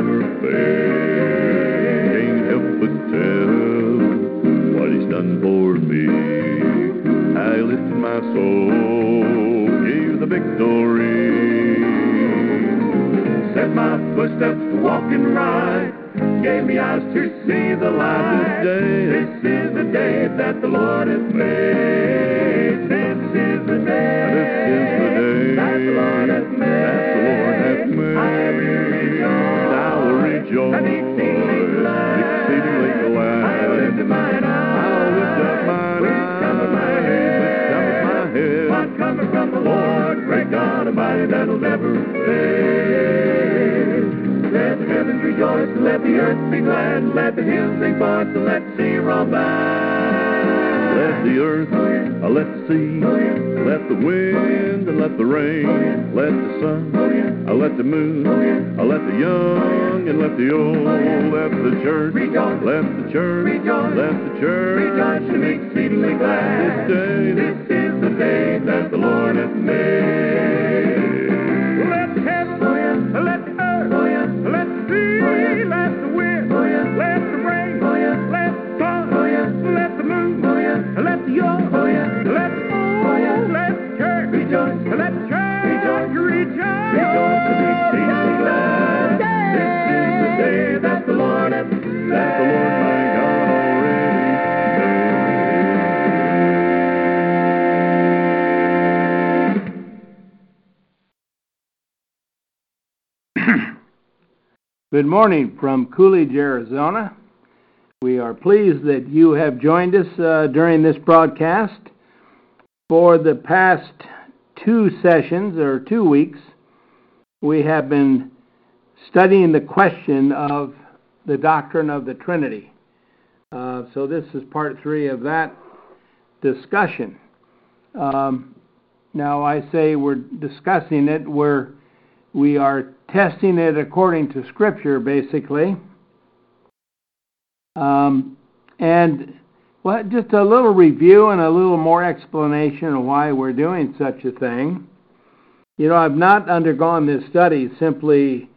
never fail. Can't help but tell what He's done for me. I lift my soul, gave the victory. Set my footsteps to walk and ride, gave me eyes to see the light. This is the day that the Lord has made. This is the day and exceedingly glad. Exceedingly glad. I lift up mine eyes. Lift up mine cometh my head, which cometh my head. What cometh from the Lord, great God Almighty, that'll never fail. Let the heavens rejoice, and let the earth be glad, and let the hills sing forth, and let the sea roll by. Let the earth, uh, let the sea, let the wind, let the rain, let the sun, I let the moon, I let the young, and let the old, let the church, let the church, let the church, rejoice and be exceedingly glad. This day, this is the day that the Lord hath made. Good morning from Coolidge, Arizona. We are pleased that you have joined us uh, during this broadcast. For the past two sessions or two weeks, we have been studying the question of the doctrine of the Trinity. Uh, so, this is part three of that discussion. Um, now, I say we're discussing it, we're, we are testing it according to Scripture, basically. Um, and well, just a little review and a little more explanation of why we're doing such a thing. You know, I've not undergone this study simply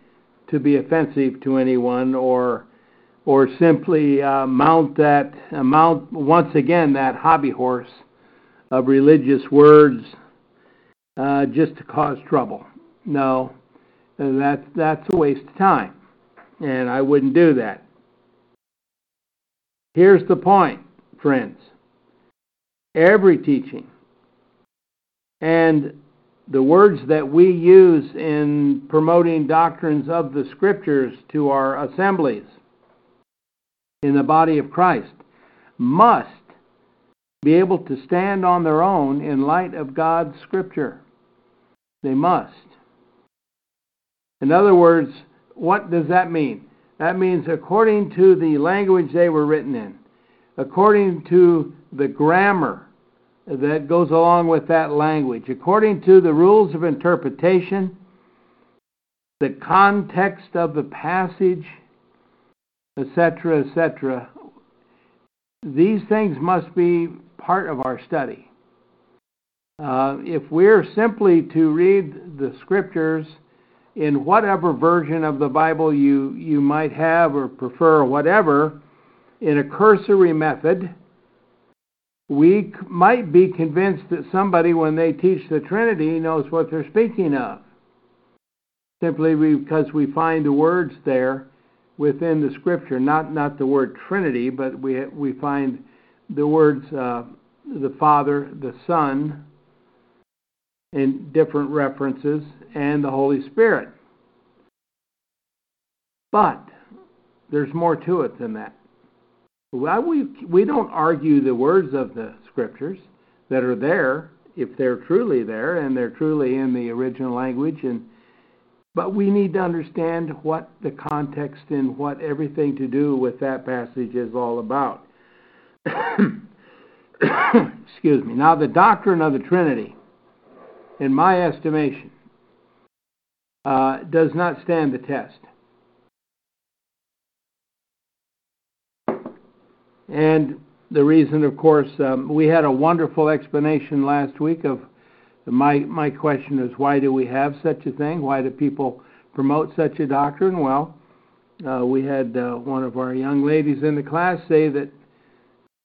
to be offensive to anyone or or simply uh, mount that uh, mount once again that hobby horse of religious words uh, just to cause trouble. No, that's that's a waste of time, and I wouldn't do that. Here's the point, friends. Every teaching and the words that we use in promoting doctrines of the Scriptures to our assemblies in the body of Christ must be able to stand on their own in light of God's Scripture. They must. In other words, what does that mean? That means according to the language they were written in, according to the grammar that goes along with that language, according to the rules of interpretation, the context of the passage, etc., etc. These things must be part of our study. Uh, if we're simply to read the scriptures in whatever version of the Bible you, you might have or prefer, whatever, in a cursory method, we might be convinced that somebody, when they teach the Trinity, knows what they're speaking of. Simply because we find the words there within the Scripture, not not the word Trinity, but we we find the words uh, the Father, the Son, in different references, and the Holy Spirit. But there's more to it than that. We we don't argue the words of the Scriptures that are there if they're truly there and they're truly in the original language and but we need to understand what the context and what everything to do with that passage is all about. Excuse me. Now, the doctrine of the Trinity, in my estimation, uh, does not stand the test. And the reason, of course, um, we had a wonderful explanation last week of my my question is why do we have such a thing? Why do people promote such a doctrine? Well, uh, we had uh, one of our young ladies in the class say that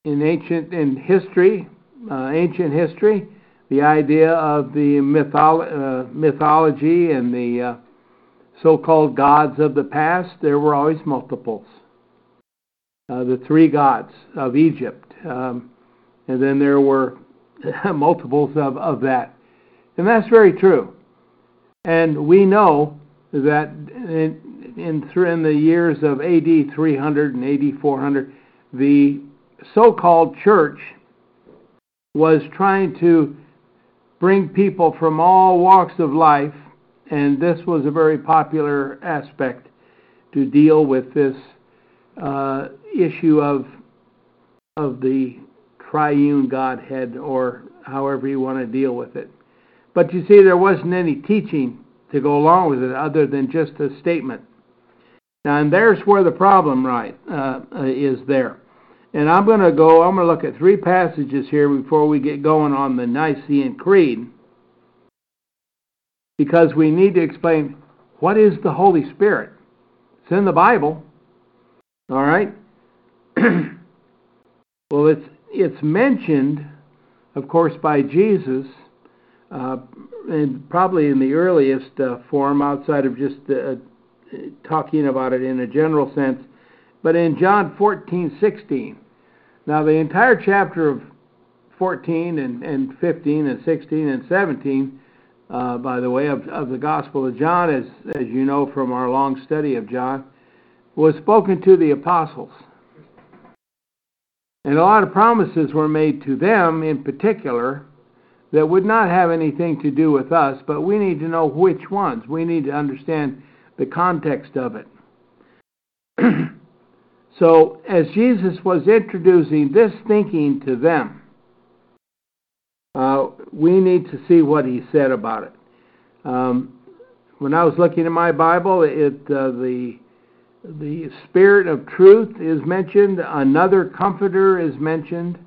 in ancient in history, uh, ancient history, the idea of the mytholo- uh, mythology and the uh, so-called gods of the past, there were always multiples. Uh, the three gods of Egypt, um, and then there were multiples of, of that. And that's very true. And we know that in, in, in the years of AD 300 and AD 400, the so called church was trying to bring people from all walks of life, and this was a very popular aspect to deal with this uh, issue of of the triune Godhead, or however you want to deal with it. But you see, there wasn't any teaching to go along with it other than just a statement. Now, and there's where the problem right uh, is there. And I'm going to go. I'm going to look at three passages here before we get going on the Nicene Creed, because we need to explain what is the Holy Spirit. It's in the Bible. All right. well, it's it's mentioned, of course, by Jesus uh, and probably in the earliest uh, form outside of just uh, talking about it in a general sense, but in John 14, 16. Now, the entire chapter of 14 and, and 15 and 16 and 17, uh, by the way, of, of the Gospel of John, as, as you know from our long study of John, was spoken to the apostles. And a lot of promises were made to them in particular that would not have anything to do with us, but we need to know which ones. We need to understand the context of it. so, as Jesus was introducing this thinking to them, uh, we need to see what he said about it. Um, when I was looking at my Bible, it uh, the the Spirit of Truth is mentioned. Another Comforter is mentioned.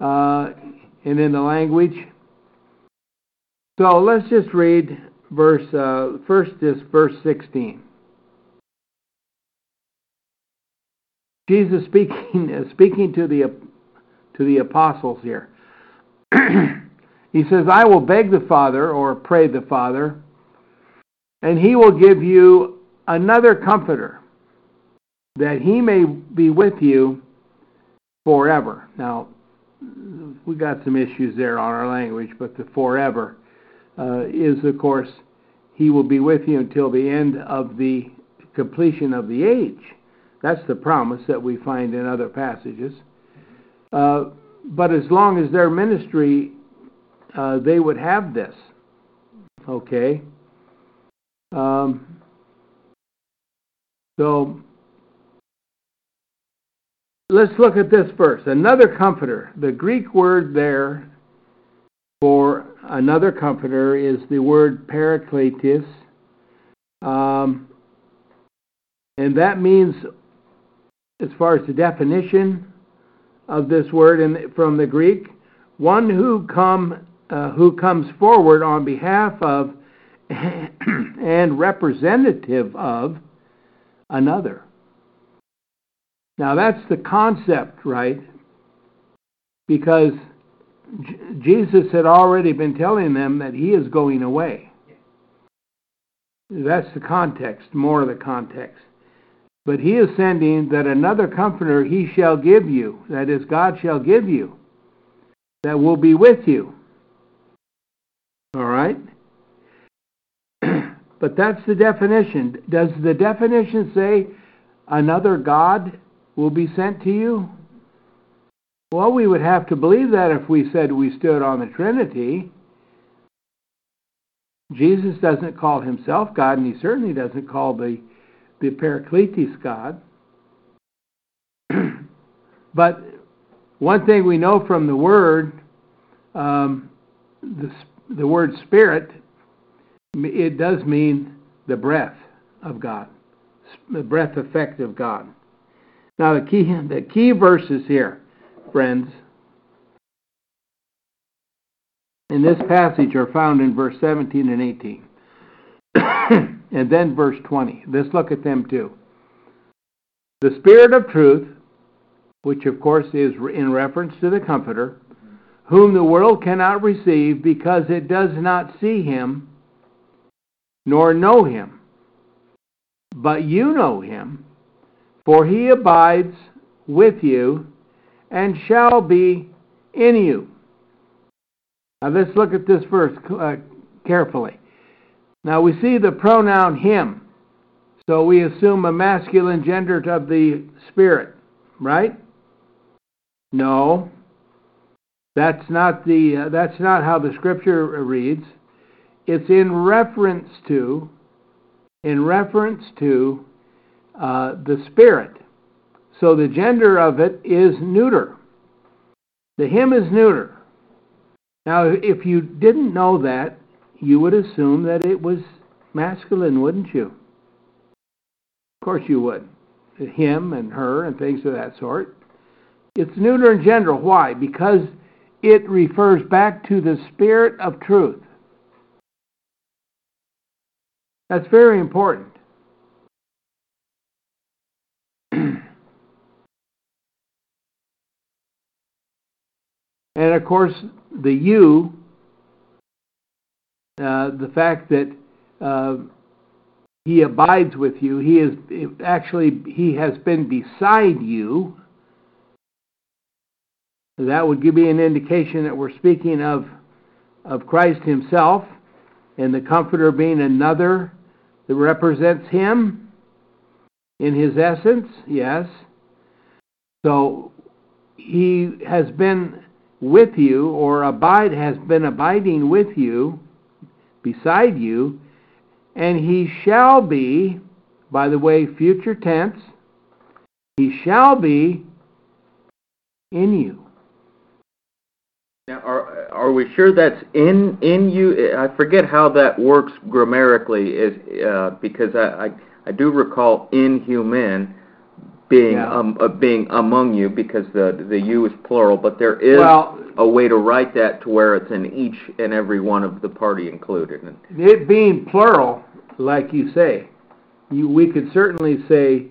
Uh, and in the language. So let's just read verse uh, first is verse 16. Jesus speaking speaking to the to the apostles here. he says, "I will beg the Father or pray the Father, and he will give you another comforter that he may be with you forever." Now, we got some issues there on our language, but the forever uh, is, of course, he will be with you until the end of the completion of the age. That's the promise that we find in other passages. Uh, but as long as their ministry, uh, they would have this. Okay? Um, so let's look at this verse. Another comforter. The Greek word there for another comforter is the word parakletos. Um, and that means, as far as the definition of this word in, from the Greek, one who come uh, who comes forward on behalf of and representative of another. Now that's the concept, right? Because J- Jesus had already been telling them that he is going away. That's the context, more of the context. But he is sending that another comforter he shall give you, that is, God shall give you, that will be with you. All right? but that's the definition. Does the definition say another God will be sent to you? Well, we would have to believe that if we said we stood on the Trinity. Jesus doesn't call himself God, and he certainly doesn't call the, the Parakletos God. but one thing we know from the word, um, the, the word spirit, it does mean the breath of God, the breath effect of God. Now the key, the key verses here, friends, in this passage are found in verse 17 and 18. and then verse 20. Let's look at them too. The Spirit of truth, which of course is in reference to the Comforter, whom the world cannot receive because it does not see him nor know him. But you know him, for he abides with you and shall be in you. Now let's look at this verse uh, carefully. Now we see the pronoun him, so we assume a masculine gender of the Spirit, right? No, that's not the uh, that's not how the Scripture reads. It's in reference to, in reference to uh, the Spirit. So the gender of it is neuter. The him is neuter. Now, if you didn't know that, you would assume that it was masculine, wouldn't you? Of course you would. Him and her and things of that sort. It's neuter in general. Why? Because it refers back to the spirit of truth. That's very important. And of course, the you, uh, the fact that uh, he abides with you, he is actually he has been beside you. That would give me an indication that we're speaking of of Christ Himself, and the Comforter being another that represents Him in His essence. Yes. So He has been with you, or abide has been abiding with you, beside you, and he shall be, by the way, future tense, he shall be in you. Now, are are we sure that's in in you? I forget how that works grammatically, is uh, because I, I I do recall inhuman being Yeah. um uh, being among you because the the you is plural, but there is Well- a way to write that to where it's in each and every one of the party included. It being plural, like you say, you, we could certainly say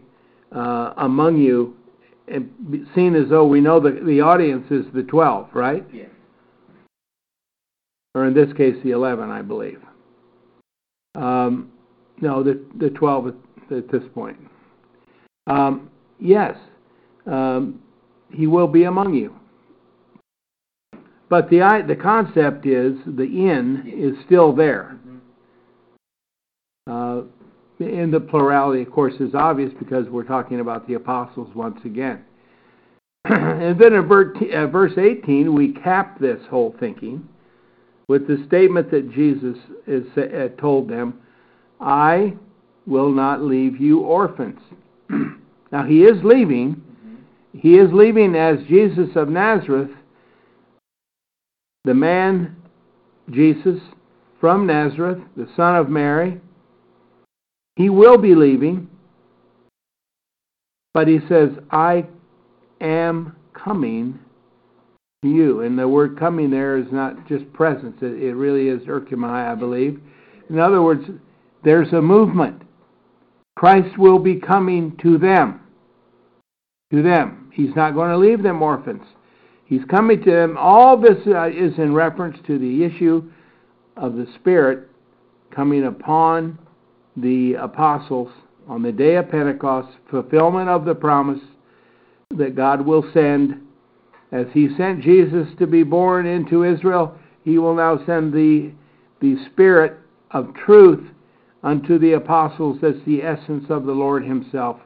uh, among you, and seeing as though we know the, the audience is the 12, right? Yeah. Or in this case, the 11, I believe. Um, no, the, the 12 at, at this point. Um, yes, um, he will be among you. But the, the concept is the in is still there. Uh, in the plurality, of course, is obvious because we're talking about the apostles once again. and then in uh, verse 18, we cap this whole thinking with the statement that Jesus is, uh, told them, I will not leave you orphans. now, he is leaving. He is leaving as Jesus of Nazareth, the man, Jesus, from Nazareth, the son of Mary. He will be leaving, but he says, I am coming to you. And the word coming there is not just presence, it, it really is erchomai, I believe. In other words, there's a movement. Christ will be coming to them. To them. He's not going to leave them orphans. He's coming to them. All this uh, is in reference to the issue of the Spirit coming upon the apostles on the day of Pentecost, fulfillment of the promise that God will send. As He sent Jesus to be born into Israel, He will now send the, the Spirit of truth unto the apostles. That's the essence of the Lord Himself.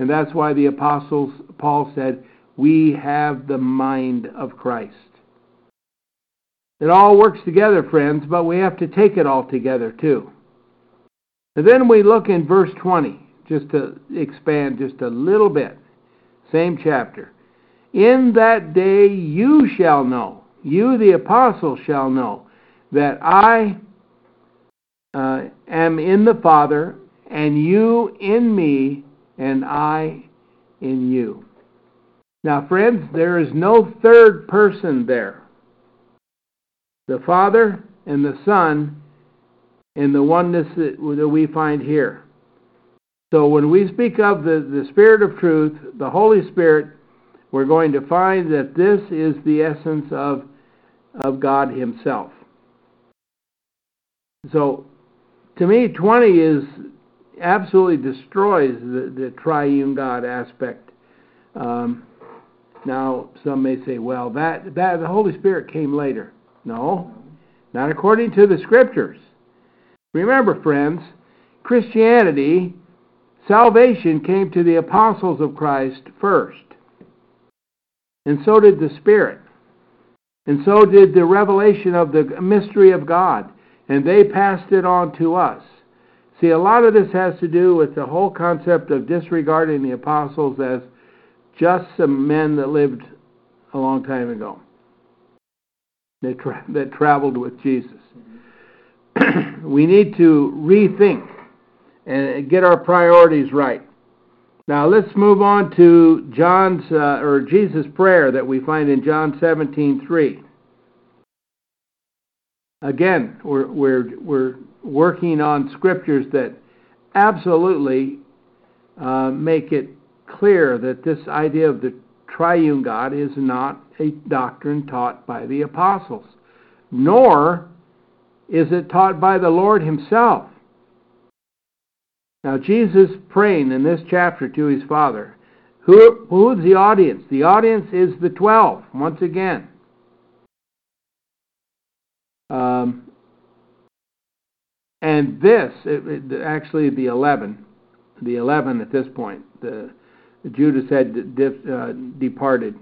And that's why the apostles, Paul said, We have the mind of Christ. It all works together, friends, but we have to take it all together too. And then we look in verse 20, just to expand just a little bit. Same chapter. In that day you shall know, you the apostles shall know, that I uh, am in the Father, and you in me, and I in you. Now, friends, there is no third person there. The Father and the Son and the oneness that, we find here. So when we speak of the, the Spirit of truth, the Holy Spirit, we're going to find that this is the essence of, of God Himself. So to me, 20 is absolutely destroys the, the triune God aspect. Um, now, some may say, well, that, that the Holy Spirit came later. No, not according to the Scriptures. Remember, friends, Christianity, salvation came to the apostles of Christ first. And so did the Spirit. And so did the revelation of the mystery of God. And they passed it on to us. See, a lot of this has to do with the whole concept of disregarding the apostles as just some men that lived a long time ago that, tra- that traveled with Jesus. we need to rethink and get our priorities right. Now let's move on to John's uh, or Jesus' prayer that we find in John 17:3. Again, we're we're we're working on scriptures that absolutely uh, make it clear that this idea of the triune God is not a doctrine taught by the apostles, nor is it taught by the Lord Himself. Now, Jesus praying in this chapter to His Father. Who, who is the audience? The audience is the twelve, once again. Um, and this, it, it, actually, the 11, the 11 at this point, the, Judas had uh, departed.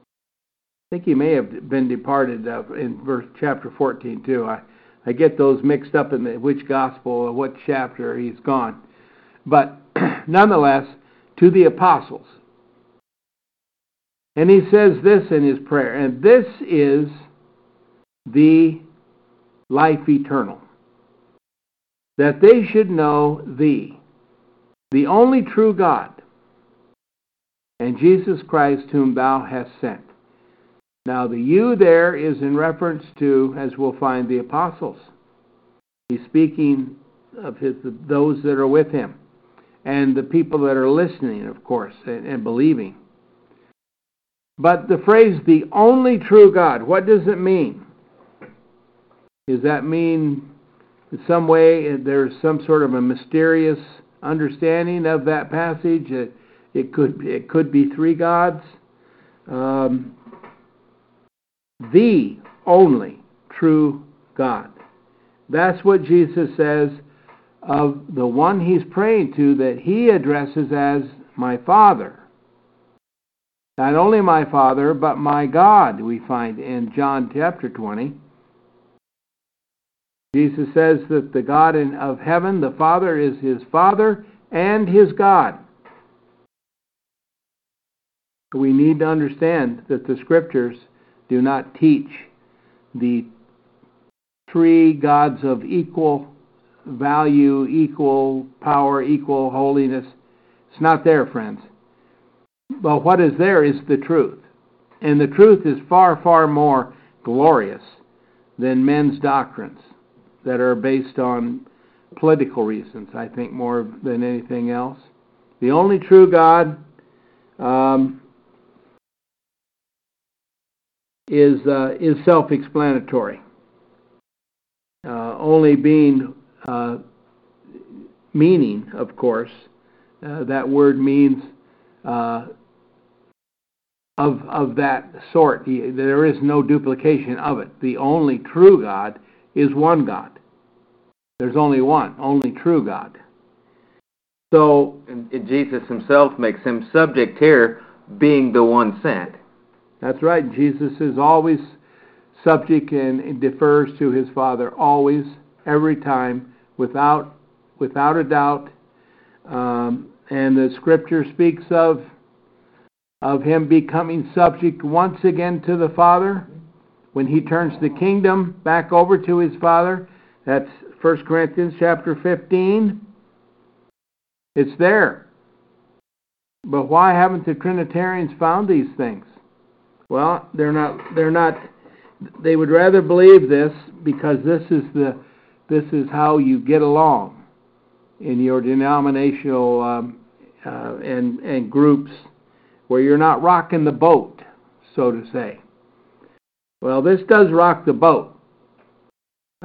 I think he may have been departed uh, in verse chapter 14 too. I, I get those mixed up in the, which gospel or what chapter he's gone. But nonetheless, to the apostles. And he says this in his prayer, and this is the life eternal that they should know thee, the only true God, and Jesus Christ, whom thou hast sent. Now, the you there is in reference to, as we'll find, the apostles. He's speaking of his, those that are with him and the people that are listening, of course, and, and believing. But the phrase, the only true God, what does it mean? Does that mean in some way there's some sort of a mysterious understanding of that passage. It, it could it could be three gods. Um, the only true God. That's what Jesus says of the one he's praying to that he addresses as my Father. Not only my Father, but my God, we find in John chapter 20. Jesus says that the God in, of heaven, the Father, is his Father and his God. We need to understand that the Scriptures do not teach the three gods of equal value, equal power, equal holiness. It's not there, friends. But what is there is the truth. And the truth is far, far more glorious than men's doctrines that are based on political reasons, I think, more than anything else. The only true God um, is uh, is self-explanatory. Uh, only being uh, meaning, of course. Uh, that word means uh, of of that sort. There is no duplication of it. The only true God is one God. There's only one, only true God. So And Jesus himself makes him subject here, being the one sent. that's right. Jesus is always subject and defers to his Father, always, every time, without without a doubt. Um, and the Scripture speaks of of him becoming subject once again to the Father when he turns the kingdom back over to his Father. That's 1 Corinthians chapter 15. It's there. But why haven't the Trinitarians found these things? Well, they're not they're not they would rather believe this because this is the this is how you get along in your denominational um, uh, and and groups where you're not rocking the boat, so to say. Well, this does rock the boat,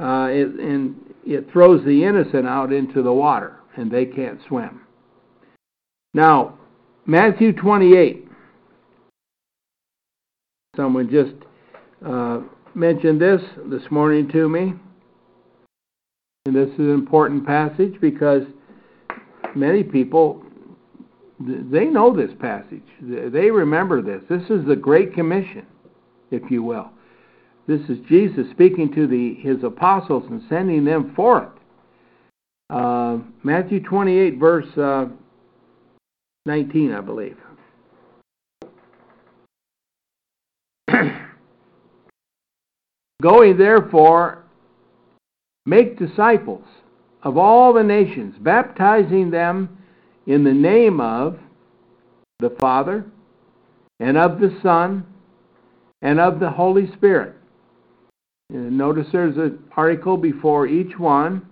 uh, it, and it throws the innocent out into the water, and they can't swim. Now, Matthew 28. Someone just uh, mentioned this this morning to me. And this is an important passage because many people they know this passage. They remember this. This is the Great Commission, if you will. This is Jesus speaking to the, his apostles and sending them forth. Uh, Matthew 28, verse uh, 19, I believe. Going therefore, make disciples of all the nations, baptizing them in the name of the Father, and of the Son, and of the Holy Spirit. And notice there's an article before each one.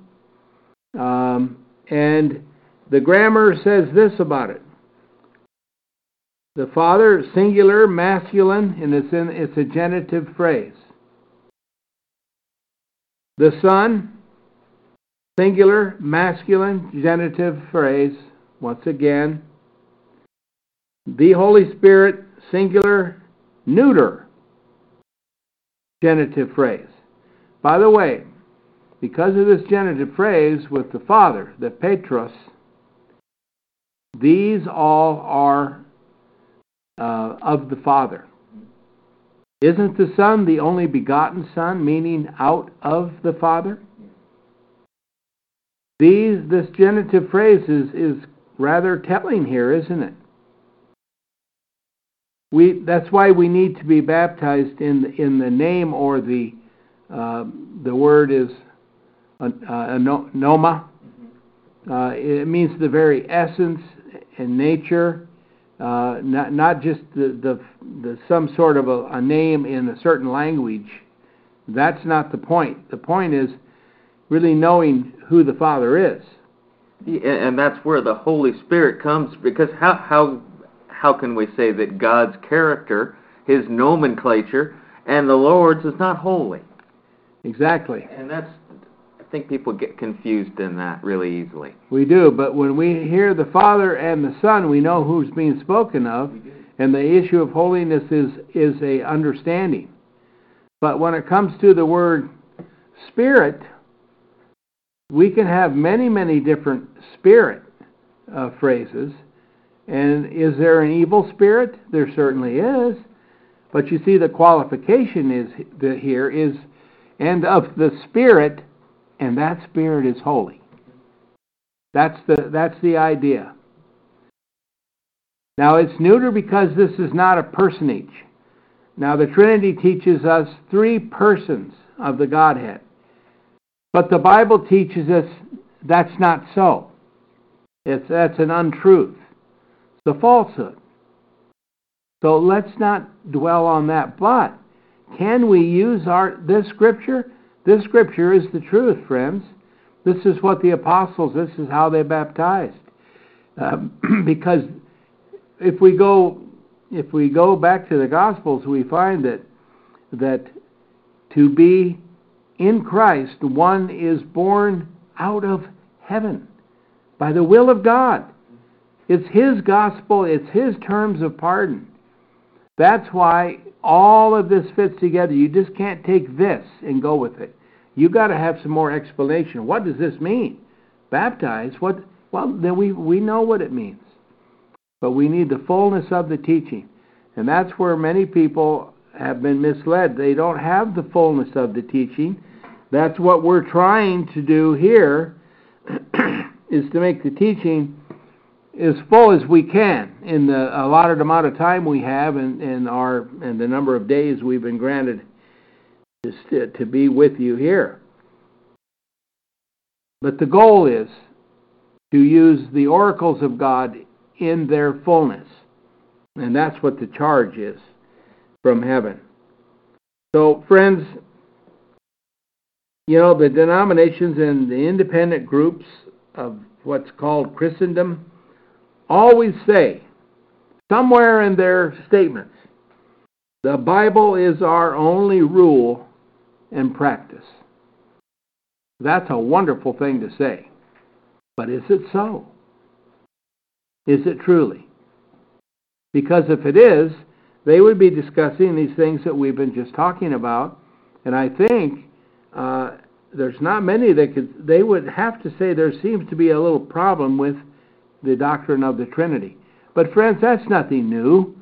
Um, and the grammar says this about it. The Father, singular, masculine, and it's, in, it's a genitive phrase. The Son, singular, masculine, genitive phrase, once again. The Holy Spirit, singular, neuter, genitive phrase. By the way, because of this genitive phrase with the Father, the Patros, these all are uh, of the Father. Isn't the Son the only begotten Son, meaning out of the Father? These, this genitive phrase is, is rather telling here, isn't it? We, that's why we need to be baptized in the, in the name or the uh, the word is uh, uh, noma. Uh, it means the very essence and nature, uh, not not just the, the, the some sort of a, a name in a certain language. That's not the point. The point is really knowing who the Father is. Yeah, and that's where the Holy Spirit comes because how how how can we say that God's character, his nomenclature, and the Lord's is not holy? Exactly. And that's I think people get confused in that really easily. We do, but when we hear the Father and the Son, we know who's being spoken of, and the issue of holiness is is a understanding. But when it comes to the word spirit, we can have many, many different spirit uh, phrases. And is there an evil spirit? There certainly is. But you see, the qualification is the, here is, and of the spirit, and that spirit is holy. That's the that's the idea. Now it's neuter because this is not a personage. Now the Trinity teaches us three persons of the Godhead. But the Bible teaches us that's not so. It's, that's an untruth. A falsehood. So let's not dwell on that. But can we use our this scripture? This scripture is the truth, friends. This is what the apostles. This is how they baptized. Um, because if we go if we go back to the Gospels, we find that that to be in Christ, one is born out of heaven. By the will of God. It's His gospel, it's His terms of pardon. That's why all of this fits together. You just can't take this and go with it. You've got to have some more explanation. What does this mean? Baptize? What? Well, then we we know what it means, but we need the fullness of the teaching, and that's where many people have been misled. They don't have the fullness of the teaching. That's what we're trying to do here, is to make the teaching as full as we can in the allotted amount of time we have and, and our and the number of days we've been granted to, to be with you here. But the goal is to use the oracles of God in their fullness. And that's what the charge is from heaven. So, friends, you know, the denominations and the independent groups of what's called Christendom always say, somewhere in their statements, the Bible is our only rule and practice. That's a wonderful thing to say. But is it so? Is it truly? Because if it is, they would be discussing these things that we've been just talking about. And I think uh, there's not many that could, they would have to say there seems to be a little problem with the doctrine of the Trinity. But, friends, that's nothing new.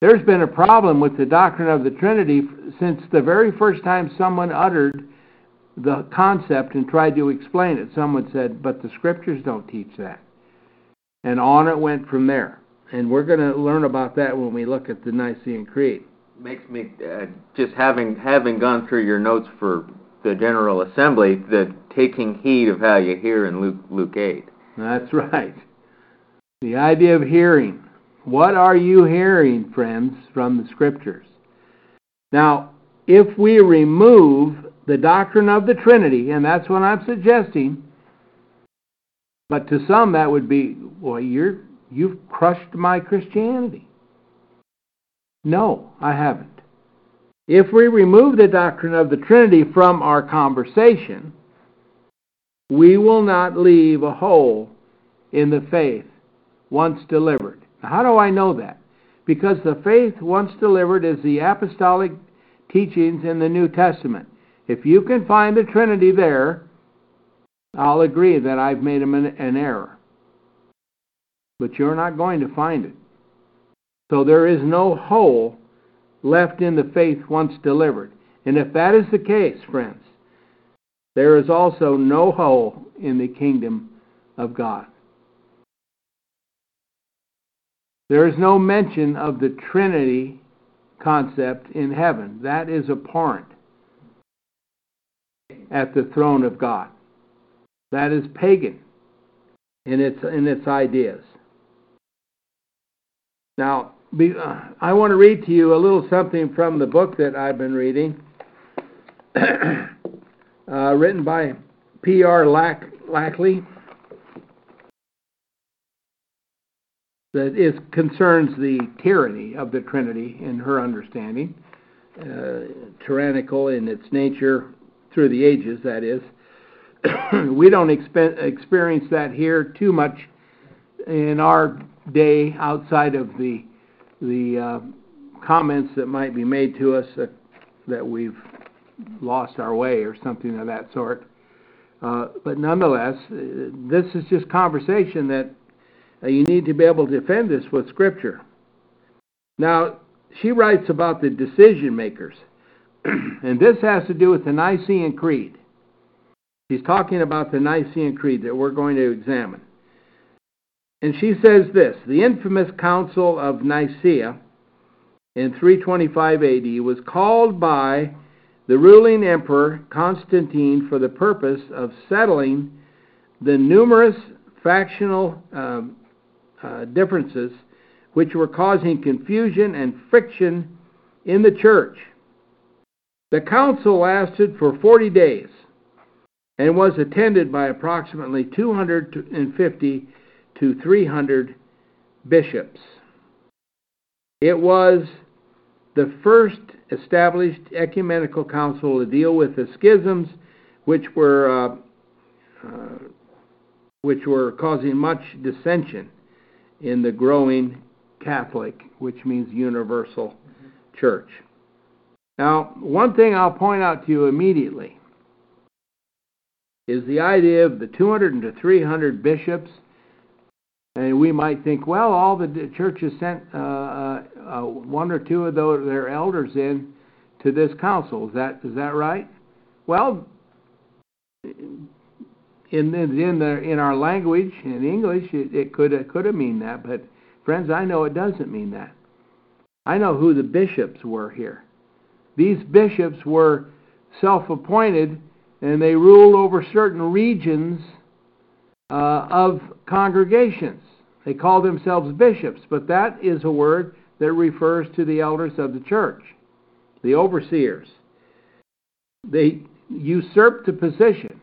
There's been a problem with the doctrine of the Trinity since the very first time someone uttered the concept and tried to explain it. Someone said, but the scriptures don't teach that. And on it went from there. And we're going to learn about that when we look at the Nicene Creed. Makes me uh, just having having gone through your notes for the General Assembly, the taking heed of how you hear in Luke Luke eight. That's right. The idea of hearing. What are you hearing, friends, from the Scriptures? Now, if we remove the doctrine of the Trinity, and that's what I'm suggesting, but to some that would be, well, you're you've crushed my Christianity. No, I haven't. If we remove the doctrine of the Trinity from our conversation, we will not leave a hole in the faith once delivered. How do I know that? Because the faith once delivered is the apostolic teachings in the New Testament. If you can find the Trinity there, I'll agree that I've made an error. But you're not going to find it. So there is no hole left in the faith once delivered. And if that is the case, friends, there is also no hole in the kingdom of God. There is no mention of the Trinity concept in heaven. That is abhorrent at the throne of God. That is pagan in its in its ideas. Now, uh, I want to read to you a little something from the book that I've been reading, uh, written by P.R. Lack, Lackley. that is concerns the tyranny of the Trinity in her understanding, uh, tyrannical in its nature through the ages. That is, we don't expe- experience that here too much in our day outside of the the uh, comments that might be made to us that, that we've lost our way or something of that sort. Uh, but nonetheless, uh, this is just conversation that uh, you need to be able to defend this with Scripture. Now, she writes about the decision makers, and this has to do with the Nicene Creed. She's talking about the Nicene Creed that we're going to examine. And she says this The infamous Council of Nicaea in 325 AD was called by the ruling emperor Constantine for the purpose of settling the numerous factional um, uh, differences which were causing confusion and friction in the church. The council lasted for 40 days and was attended by approximately 250 to 300 bishops. It was the first established ecumenical council to deal with the schisms which were uh, uh, which were causing much dissension in the growing Catholic, which means universal church. Now, one thing I'll point out to you immediately is the idea of the 200 to 300 bishops. And we might think, well, all the churches sent uh, uh, uh, one or two of their elders in to this council. Is that is that right? Well, in in the in our language in English, it, it could it could have mean that, but friends, I know it doesn't mean that. I know who the bishops were here. These bishops were self-appointed and they ruled over certain regions uh, of congregations. They call themselves bishops, but that is a word that refers to the elders of the church, the overseers. They usurped the position.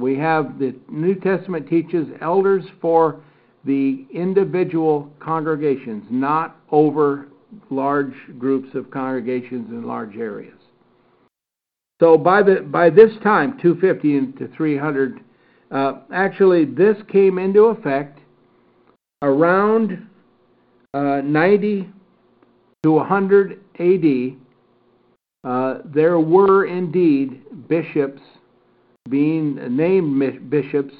We have the New Testament teaches elders for the individual congregations, not over large groups of congregations in large areas. So by the by this time, 250 to 300, uh, actually this came into effect around uh, 90 to 100 A.D. Uh, there were indeed bishops being named bishops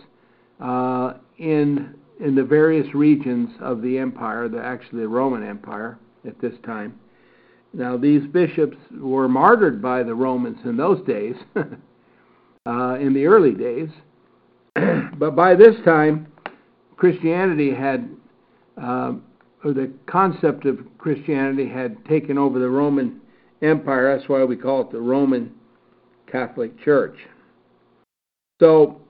uh, in in the various regions of the empire, the actually the Roman Empire at this time. Now, these bishops were martyred by the Romans in those days, uh, in the early days. but by this time, Christianity had, uh, or the concept of Christianity had taken over the Roman Empire. That's why we call it the Roman Catholic Church. So,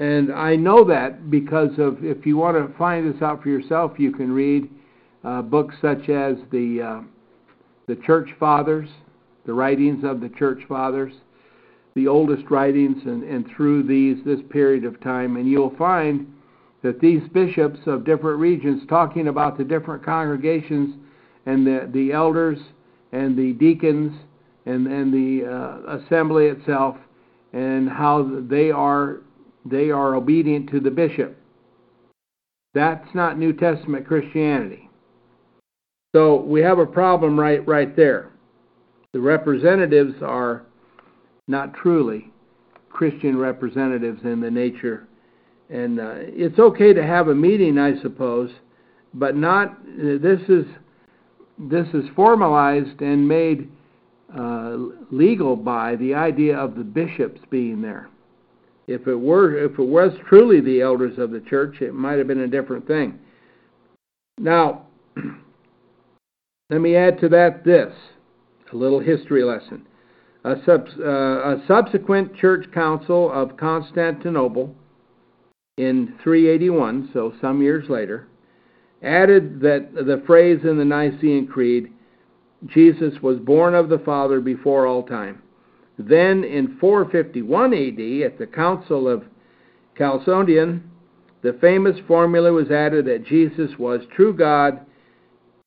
and I know that because of, if you want to find this out for yourself, you can read uh, books such as the uh, the Church Fathers, the writings of the Church Fathers, the oldest writings, and, and through these this period of time, and you'll find that these bishops of different regions talking about the different congregations and the the elders and the deacons and and the uh, assembly itself and how they are they are obedient to the bishop. That's not New Testament Christianity. So we have a problem right right there. The representatives are not truly Christian representatives in the nature, and uh, it's okay to have a meeting, I suppose, but not. This is this is formalized and made uh, legal by the idea of the bishops being there. If it were, if it was truly the elders of the church, it might have been a different thing. Now. Let me add to that this a little history lesson. A, uh, a subsequent church council of Constantinople in 381, so some years later, added that the phrase in the Nicene Creed, Jesus was born of the Father before all time. Then in 451 AD, at the Council of Chalcedon, the famous formula was added that Jesus was true God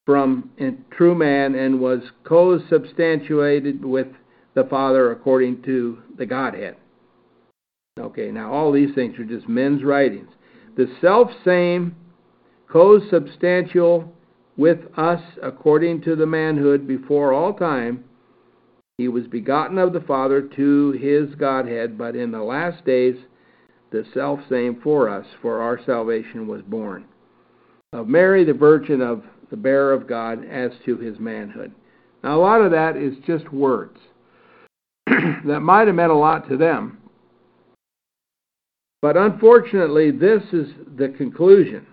from true man and was co-substantiated with the Father according to the Godhead. Okay, now all these things are just men's writings. The self same, co-substantial with us according to the manhood before all time. He was begotten of the Father to his Godhead, but in the last days the self same for us, for our salvation was born. Of Mary, the Virgin of the bearer of God, as to his manhood. Now, a lot of that is just words. that might have meant a lot to them. But unfortunately, this is the conclusion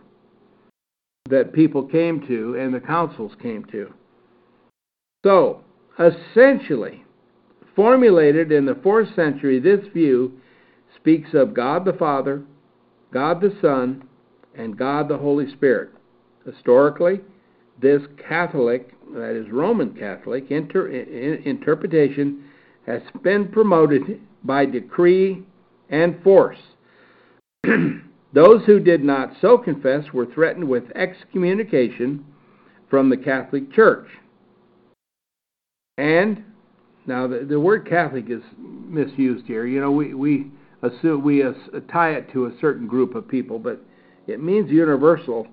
that people came to and the councils came to. So, essentially, formulated in the fourth century, this view speaks of God the Father, God the Son, and God the Holy Spirit. Historically, this Catholic, that is Roman Catholic, inter, interpretation has been promoted by decree and force. Those who did not so confess were threatened with excommunication from the Catholic Church. And now the, the word Catholic is misused here. You know, we, we assume we as, tie it to a certain group of people, but it means universal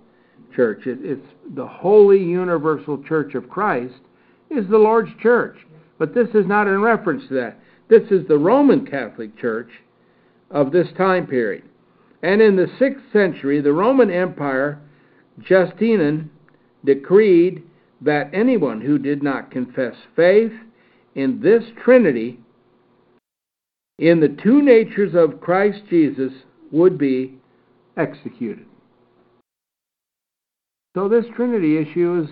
church. It, it's the holy universal church of Christ is the Lord's church. But this is not in reference to that. This is the Roman Catholic Church of this time period. And in the 6th century, the Roman Empire, Justinian decreed that anyone who did not confess faith in this Trinity, in the two natures of Christ Jesus, would be executed. So this Trinity issue is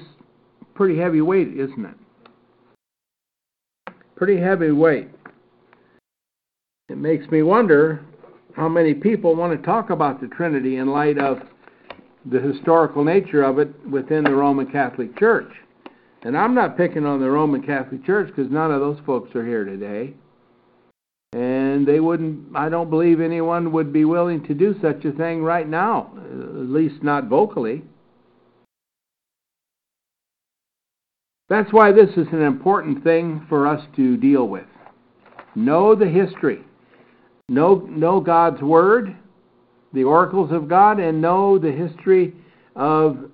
pretty heavy weight, isn't it? Pretty heavy weight. It makes me wonder how many people want to talk about the Trinity in light of the historical nature of it within the Roman Catholic Church. And I'm not picking on the Roman Catholic Church because none of those folks are here today. And they wouldn't, I don't believe anyone would be willing to do such a thing right now, at least not vocally. That's why this is an important thing for us to deal with. Know the history. Know, know God's Word, the oracles of God, and know the history of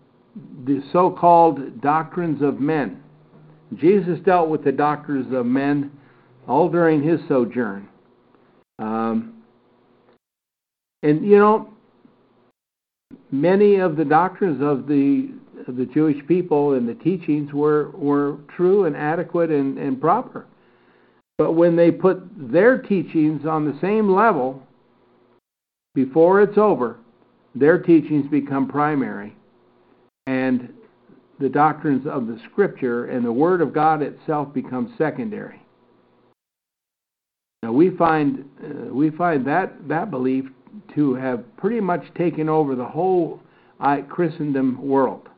the so called doctrines of men. Jesus dealt with the doctrines of men all during his sojourn. Um, and, you know, many of the doctrines of the of the Jewish people and the teachings were were true and adequate and, and proper. But when they put their teachings on the same level before it's over, their teachings become primary and the doctrines of the scripture and the word of God itself become secondary. Now we find uh, we find that that belief to have pretty much taken over the whole uh, Christendom world.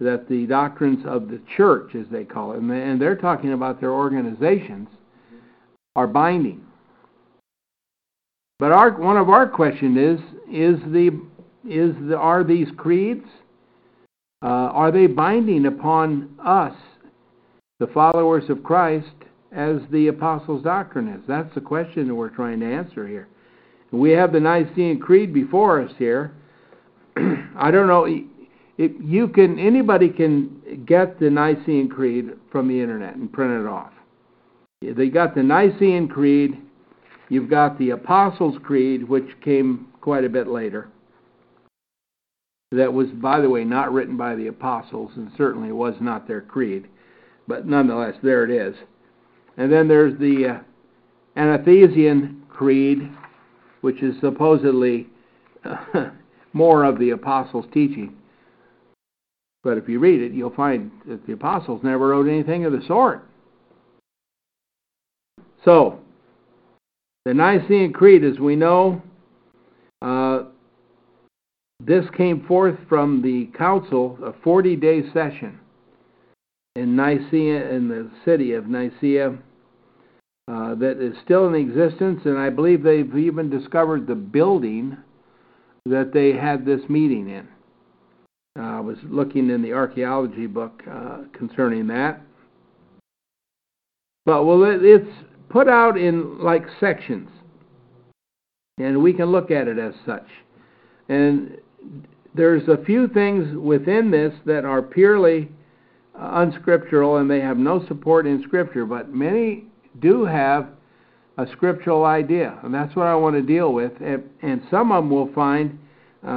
That the doctrines of the church, as they call it, and they're talking about their organizations, are binding. But our one of our questions is is the is the, are these creeds uh, are they binding upon us, the followers of Christ, as the apostles' doctrine is? That's the question that we're trying to answer here. We have the Nicene Creed before us here. I don't know if you can anybody can get the Nicene Creed from the internet and print it off. They got the Nicene Creed, you've got the Apostles' Creed, which came quite a bit later that was, by the way, not written by the apostles, and certainly was not their creed, but nonetheless, there it is. And then there's the uh, Athanasian Creed, which is supposedly uh, more of the apostles' teaching. But if you read it, you'll find that the apostles never wrote anything of the sort. So, the Nicene Creed, as we know, uh, this came forth from the council, a 40 day session in Nicaea, in the city of Nicaea, uh, that is still in existence, and I believe they've even discovered the building that they had this meeting in. Uh, I was looking in the archaeology book uh, concerning that. But well, it, it's put out in like sections, and we can look at it as such. And there's a few things within this that are purely uh, unscriptural and they have no support in Scripture, but many do have a scriptural idea, and that's what I want to deal with. And, and some of them will find uh,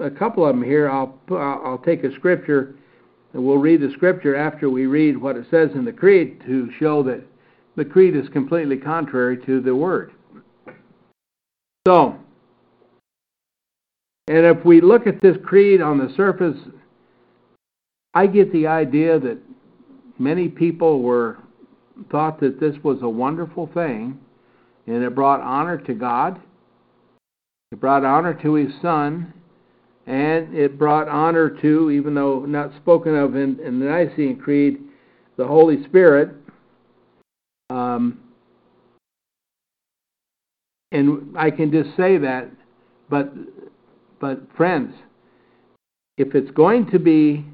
a, a, couple of them here. I'll I'll take a scripture, and we'll read the scripture after we read what it says in the creed to show that the creed is completely contrary to the word. So and if we look at this creed on the surface, I get the idea that many people were thought that this was a wonderful thing and it brought honor to God. It brought honor to his son and it brought honor to, even though not spoken of in, in the Nicene Creed, the Holy Spirit. Um, and I can just say that, but but, friends, if it's going to be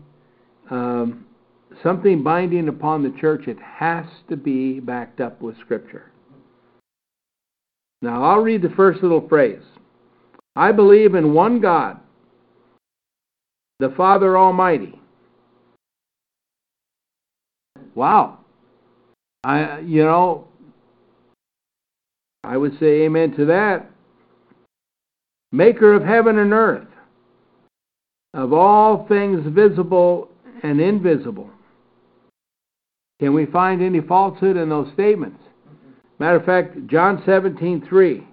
um, something binding upon the church, it has to be backed up with Scripture. Now, I'll read the first little phrase. I believe in one God, the Father Almighty. Wow. I you know, I would say amen to that. Maker of heaven and earth, of all things visible and invisible. Can we find any falsehood in those statements? Matter of fact, John 17:3.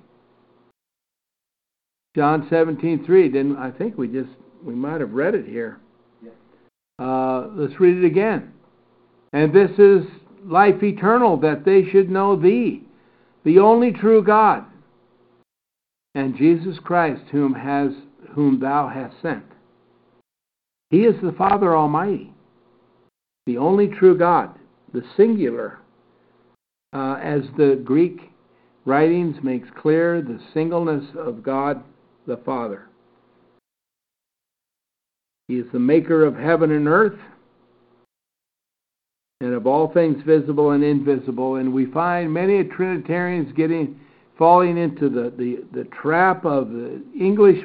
John 17:3. Didn't I think we just we might have read it here. Uh, let's read it again. And this is life eternal, that they should know Thee, the only true God, and Jesus Christ, whom has whom Thou hast sent. He is the Father Almighty, the only true God, the singular, uh, as the Greek writings makes clear the singleness of God the Father. He is the maker of heaven and earth and of all things visible and invisible. And we find many Trinitarians getting falling into the, the, the trap of the English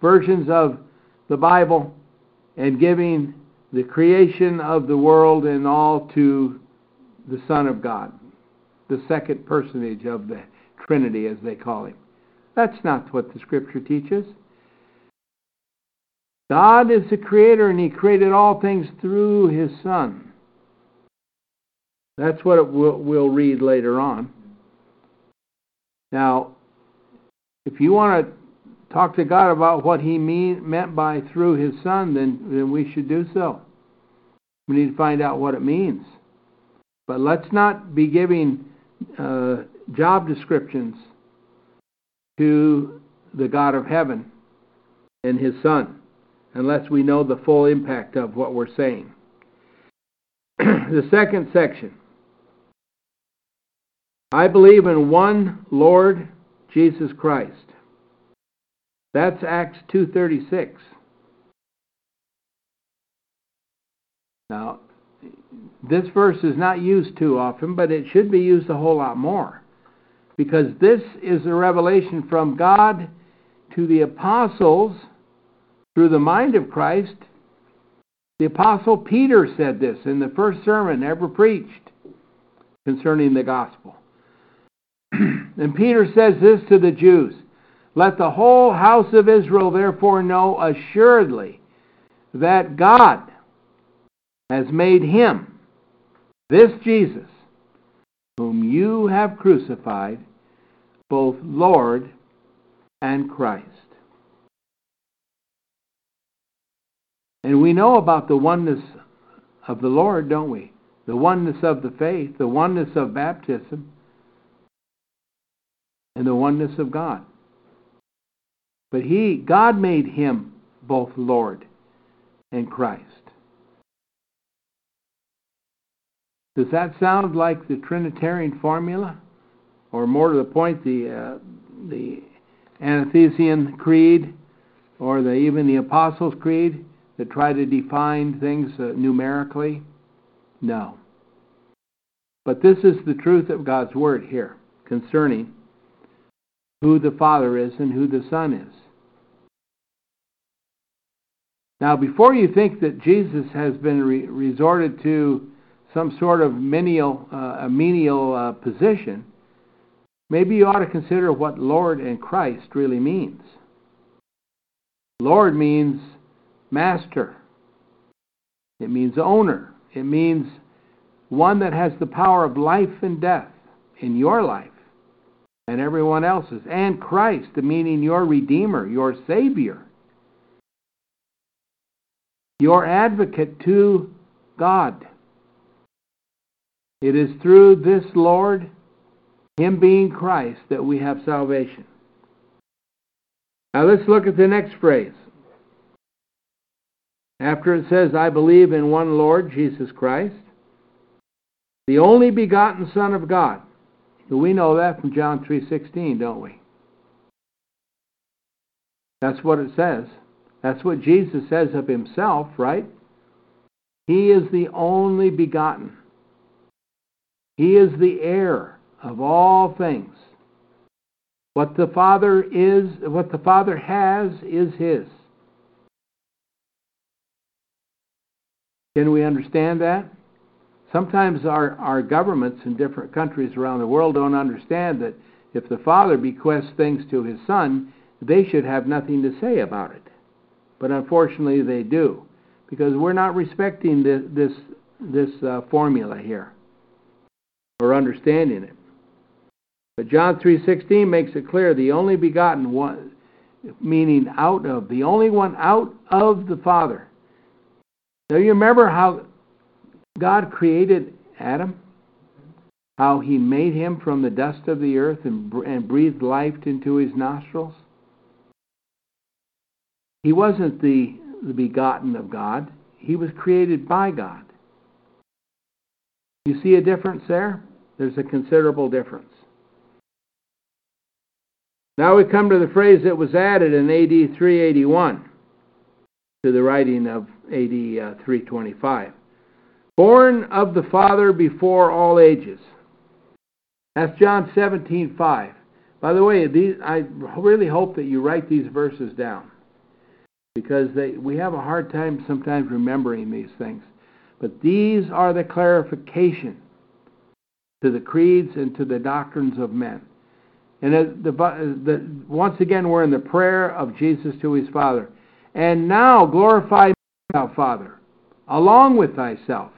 versions of the Bible and giving the creation of the world and all to the Son of God, the second personage of the Trinity, as they call him. That's not what the Scripture teaches. God is the creator and He created all things through His Son. That's what we'll, we'll read later on. Now, if you want to talk to God about what He mean, meant by through His Son, then, then we should do so. We need to find out what it means. But let's not be giving uh, job descriptions to the God of heaven and His Son unless we know the full impact of what we're saying. the second section I believe in one Lord Jesus Christ. That's Acts 2:36. Now, this verse is not used too often, but it should be used a whole lot more. Because this is a revelation from God to the apostles through the mind of Christ. The apostle Peter said this in the first sermon ever preached concerning the gospel. and Peter says this to the Jews Let the whole house of Israel therefore know assuredly that God has made him, this Jesus, whom you have crucified, both Lord and Christ. And we know about the oneness of the Lord, don't we? The oneness of the faith, the oneness of baptism, and the oneness of God. But he, God made him both Lord and Christ. Does that sound like the Trinitarian formula? Or more to the point, the, uh, the Athanasian Creed, or the, even the Apostles' Creed? that try to define things uh, numerically? No. But this is the truth of God's Word here concerning who the Father is and who the Son is. Now, before you think that Jesus has been re- resorted to some sort of menial, uh, a menial uh, position, maybe you ought to consider what Lord and Christ really means. Lord means master. It means owner. It means one that has the power of life and death in your life and everyone else's. And Christ, meaning your Redeemer, your Savior, your advocate to God. It is through this Lord, Him being Christ, that we have salvation. Now let's look at the next phrase. After it says, I believe in one Lord, Jesus Christ, the only begotten Son of God. We know that from John 3.16, don't we? That's what it says. That's what Jesus says of himself, right? He is the only begotten. He is the heir of all things. What the Father is, what the Father has is his. Can we understand that? Sometimes our, our governments in different countries around the world don't understand that if the Father bequests things to his Son, they should have nothing to say about it. But unfortunately, they do, because we're not respecting this, this, this uh, formula here or understanding it. But John 3:16 makes it clear the only begotten one meaning out of the only one out of the Father. Now you remember how God created Adam? How he made him from the dust of the earth and, and breathed life into his nostrils? He wasn't the, the begotten of God. He was created by God. You see a difference there? There's a considerable difference. Now we come to the phrase that was added in AD 381 to the writing of AD uh, 325. Born of the Father before all ages. That's John 17:5. By the way, these, I really hope that you write these verses down because they, we have a hard time sometimes remembering these things. But these are the clarification to the creeds and to the doctrines of men. And the, the, once again, we're in the prayer of Jesus to his Father. And now glorify thou Father, along with thyself,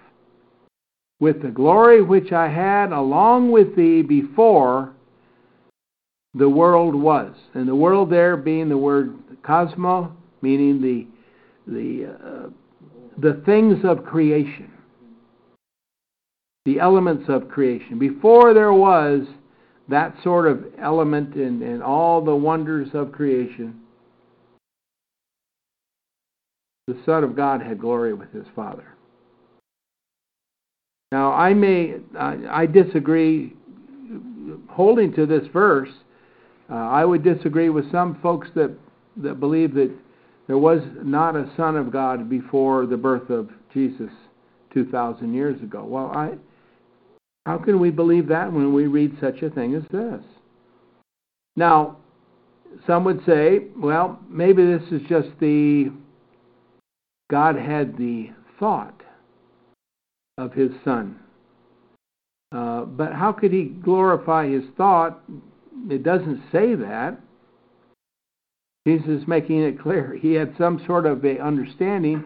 with the glory which I had along with thee before the world was. And the world there being the word cosmo, meaning the the uh, the things of creation, the elements of creation. Before there was that sort of element and, and all the wonders of creation, the Son of God had glory with his Father. Now, I may, I, I disagree, holding to this verse, uh, I would disagree with some folks that, that believe that there was not a Son of God before the birth of Jesus 2,000 years ago. Well, I, how can we believe that when we read such a thing as this? Now, some would say, well, maybe this is just the God had the thought of his Son. Uh, but how could he glorify his thought? It doesn't say that. Jesus is making it clear. He had some sort of a understanding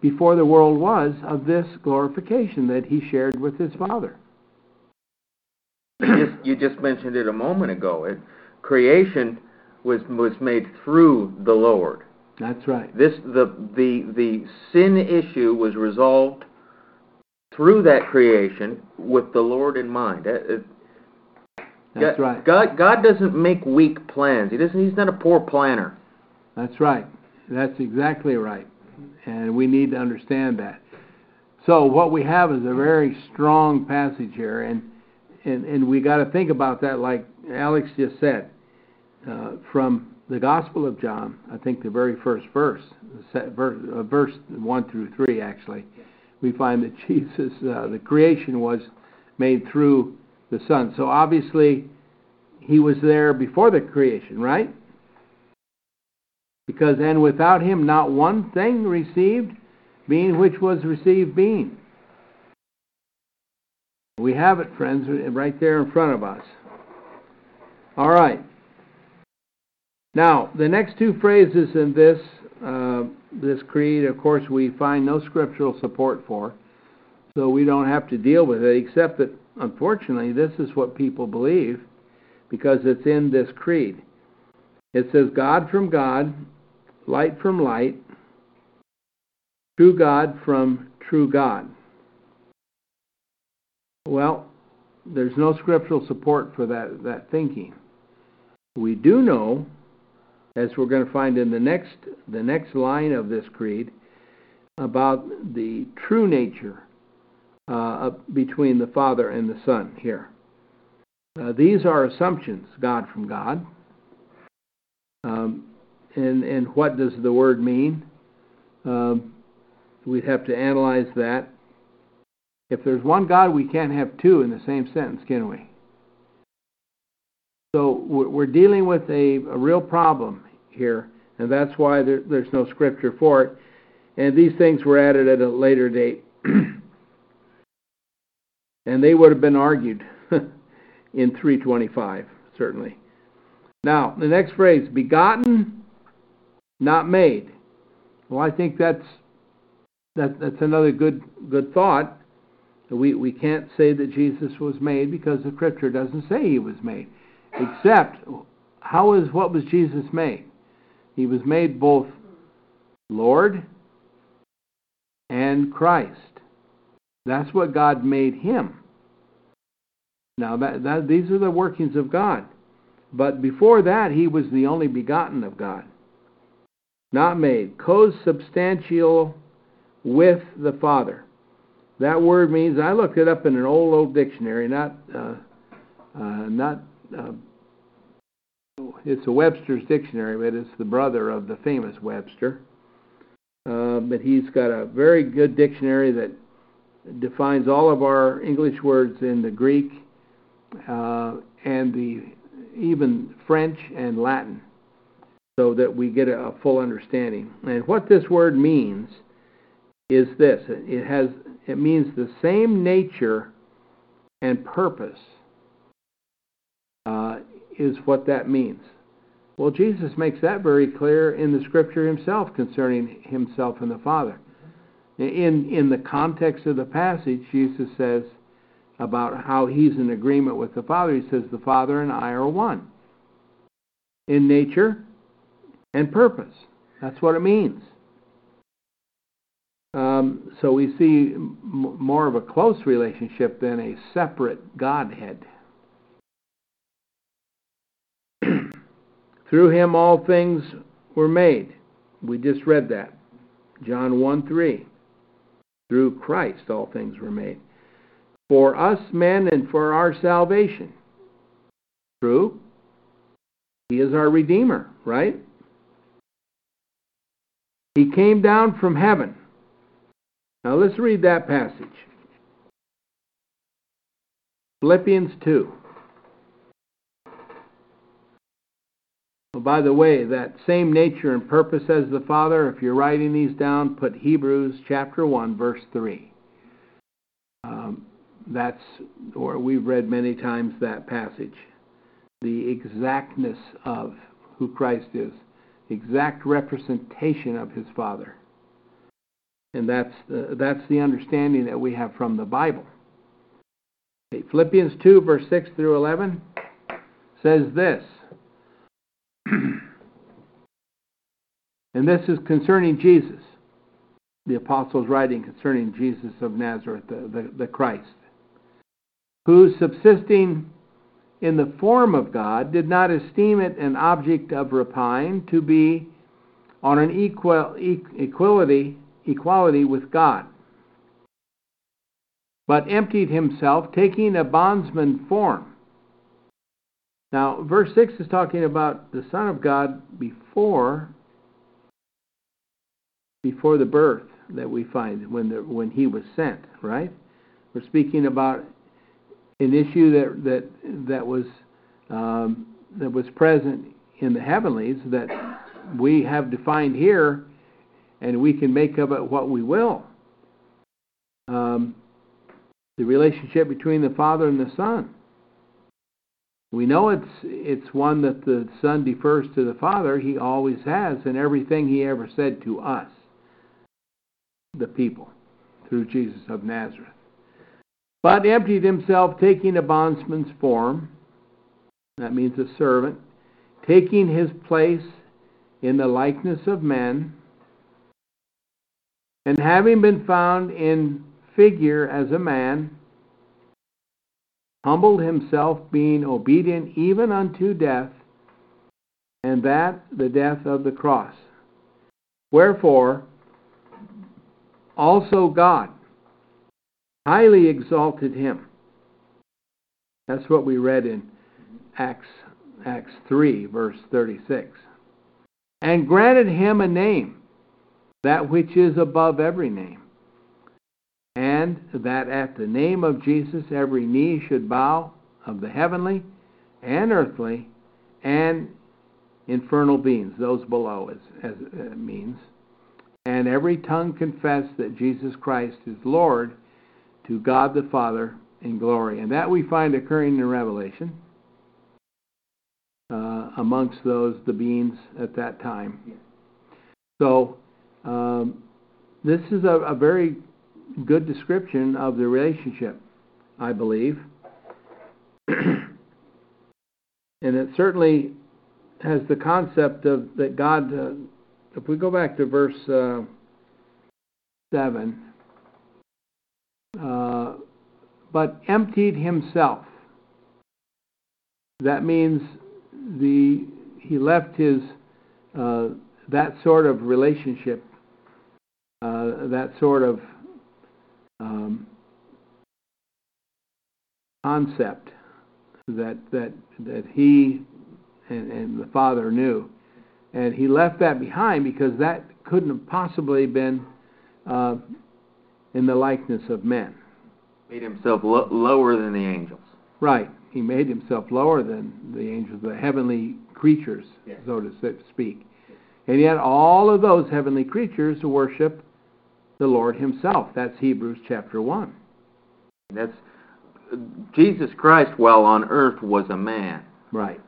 before the world was of this glorification that he shared with his Father. You just, you just mentioned it a moment ago. It, creation was was made through the Lord. That's right. This the the the sin issue was resolved through that creation with the Lord in mind. It, it, That's God, right. God God doesn't make weak plans. He doesn't. He's not a poor planner. That's right. That's exactly right. And we need to understand that. So what we have is a very strong passage here, and and, and we got to think about that, like Alex just said, uh, from the Gospel of John. I think the very first verse, verse, uh, verse one through three, actually, we find that Jesus, uh, the creation was made through the Son. So obviously, he was there before the creation, right? Because, and without him, not one thing received, being which was received being. We have it, friends, right there in front of us. All right. Now, the next two phrases in this uh, this creed, of course, we find no scriptural support for, so we don't have to deal with it, except that, unfortunately, this is what people believe because it's in this creed. It says, God from God, light from light, true God from true God. Well, there's no scriptural support for that, that thinking. We do know, as we're going to find in the next, the next line of this creed, about the true nature uh, between the Father and the Son here. Uh, these are assumptions, God from God. Um, and, and what does the word mean? Um, we'd have to analyze that. If there's one God, we can't have two in the same sentence, can we? So we're dealing with a, a real problem here, and that's why there, there's no scripture for it. And these things were added at a later date. and they would have been argued in 325, certainly. Now, the next phrase, begotten, not made. Well, I think that's that, that's another good good thought. We we can't say that Jesus was made because the Scripture doesn't say he was made. Except, how is what was Jesus made? He was made both Lord and Christ. That's what God made him. Now that, that these are the workings of God. But before that, he was the only begotten of God. Not made. Co-substantial with the Father. That word means I looked it up in an old old dictionary, not uh, uh, not uh, it's a Webster's dictionary, but it's the brother of the famous Webster. Uh, but he's got a very good dictionary that defines all of our English words in the Greek uh, and the even French and Latin, so that we get a, a full understanding. And what this word means is this: it has it means the same nature and purpose is what that means. Well, Jesus makes that very clear in the Scripture himself concerning himself and the Father. In in the context of the passage, Jesus says about how he's in agreement with the Father. He says, The Father and I are one in nature and purpose. That's what it means. Um, so we see m- more of a close relationship than a separate Godhead. Through him all things were made. We just read that. John 1 3. Through Christ all things were made for us men and for our salvation. True? He is our Redeemer, right? He came down from heaven. Now let's read that passage. Philippians 2. Well, by the way, that same nature and purpose as the Father, if you're writing these down, put Hebrews chapter 1, verse 3. Um, that's, or we've read many times that passage. The exactness of who Christ is, the exact representation of his Father. And that's the, that's the understanding that we have from the Bible. Okay, Philippians 2, verse 6 through 11 says this. and this is concerning Jesus. The apostles writing concerning Jesus of Nazareth, the, the, the Christ who, subsisting in the form of God, did not esteem it an object of rapine to be on an equal, equality, equality with God, but emptied himself, taking a bondsman form. Now, verse 6 is talking about the Son of God before, before the birth that we find when, the, when he was sent, right? We're speaking about an issue that that that was um, that was present in the heavenlies that we have defined here, and we can make of it what we will. Um, the relationship between the Father and the Son. We know it's it's one that the Son defers to the Father. He always has in everything he ever said to us, the people, through Jesus of Nazareth but emptied himself, taking a bondsman's form. That means a servant, taking his place in the likeness of men, and having been found in figure as a man, humbled himself, being obedient even unto death, and that the death of the cross. Wherefore, also God highly exalted him. That's what we read in Acts Acts 3 verse 36. And granted him a name that which is above every name. And that at the name of Jesus every knee should bow of the heavenly and earthly and infernal beings, those below, as, as it means. And every tongue confess that Jesus Christ is Lord to God the Father in glory. And that we find occurring in Revelation uh, amongst those, the beings at that time. So, um, this is a, a very good description of the relationship, I believe. and it certainly has the concept of that God, uh, if we go back to verse uh, 7, uh, but emptied himself. That means the he left his uh, that sort of relationship, uh, that sort of um, concept that that that he and, and the father knew, and he left that behind because that couldn't have possibly been uh, in the likeness of men. Made himself lo- lower than the angels. Right. He made himself lower than the angels, the heavenly creatures, Yes. so to speak. And yet, all of those heavenly creatures worship the Lord Himself. That's Hebrews chapter 1. That's Jesus Christ, while on earth, was a man. Right.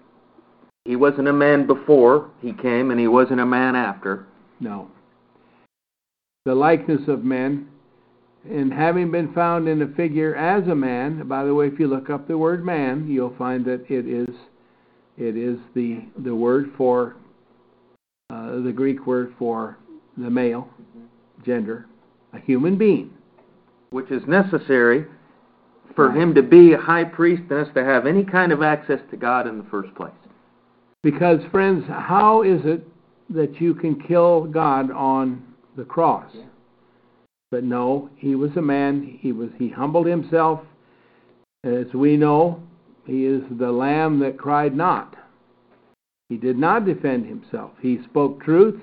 He wasn't a man before he came, and he wasn't a man after. No. The likeness of men, and having been found in a figure as a man, by the way, if you look up the word man, you'll find that it is it is the the word for uh, the Greek word for the male gender, a human being. which is necessary for Right. him to be a high priest and us to have any kind of access to God in the first place. Because, friends, how is it that you can kill God on the cross? But no, he was a man. He was he humbled himself. As we know, he is the lamb that cried not. He did not defend himself. He spoke truth,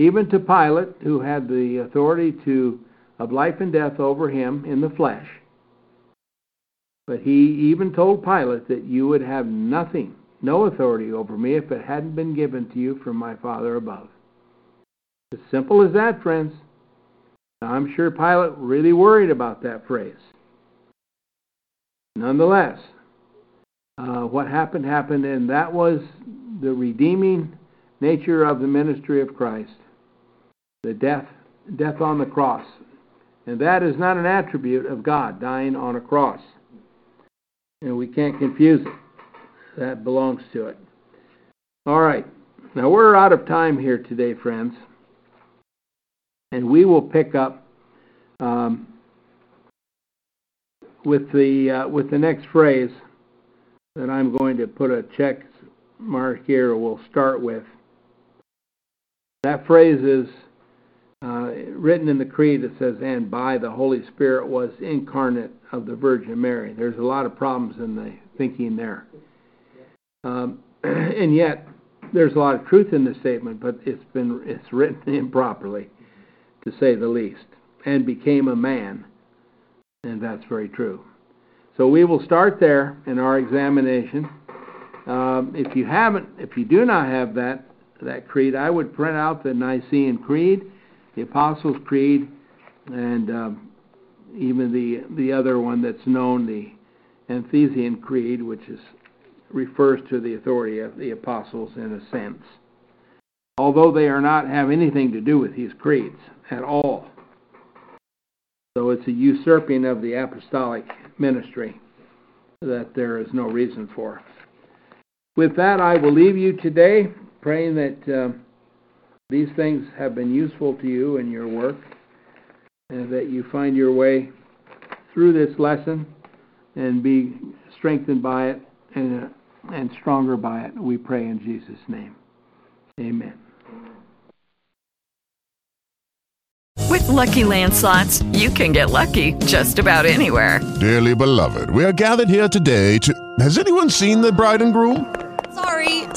even to Pilate, who had the authority to of life and death over him in the flesh. But he even told Pilate that you would have nothing, no authority over me if it hadn't been given to you from my Father above. As simple as that, friends. Now, I'm sure Pilate really worried about that phrase. Nonetheless, uh, what happened happened, and that was the redeeming nature of the ministry of Christ, the death, death on the cross, and that is not an attribute of God dying on a cross, and we can't confuse it. That belongs to it. All right, now we're out of time here today, friends, and we will pick up. Um, with the uh, with the next phrase that I'm going to put a check mark here, we'll start with. That phrase is uh, written in the creed. It says, "And by the Holy Spirit was incarnate of the Virgin Mary." There's a lot of problems in the thinking there, um, and yet there's a lot of truth in the statement, but it's been it's written improperly, to say the least. And became a man and that's very true. So we will start there in our examination. Um, if you haven't, if you do not have that that creed, I would print out the Nicene Creed, the Apostles' Creed, and um, even the the other one that's known, the Athanasian Creed, which is refers to the authority of the apostles in a sense, although they are not have anything to do with these creeds at all. So it's a usurping of the apostolic ministry that there is no reason for. With that, I will leave you today, praying that uh, these things have been useful to you in your work and that you find your way through this lesson and be strengthened by it and, uh, and stronger by it. We pray in Jesus' name. Amen. With Lucky Land slots, you can get lucky just about anywhere. Dearly beloved, we are gathered here today to. Has anyone seen the bride and groom?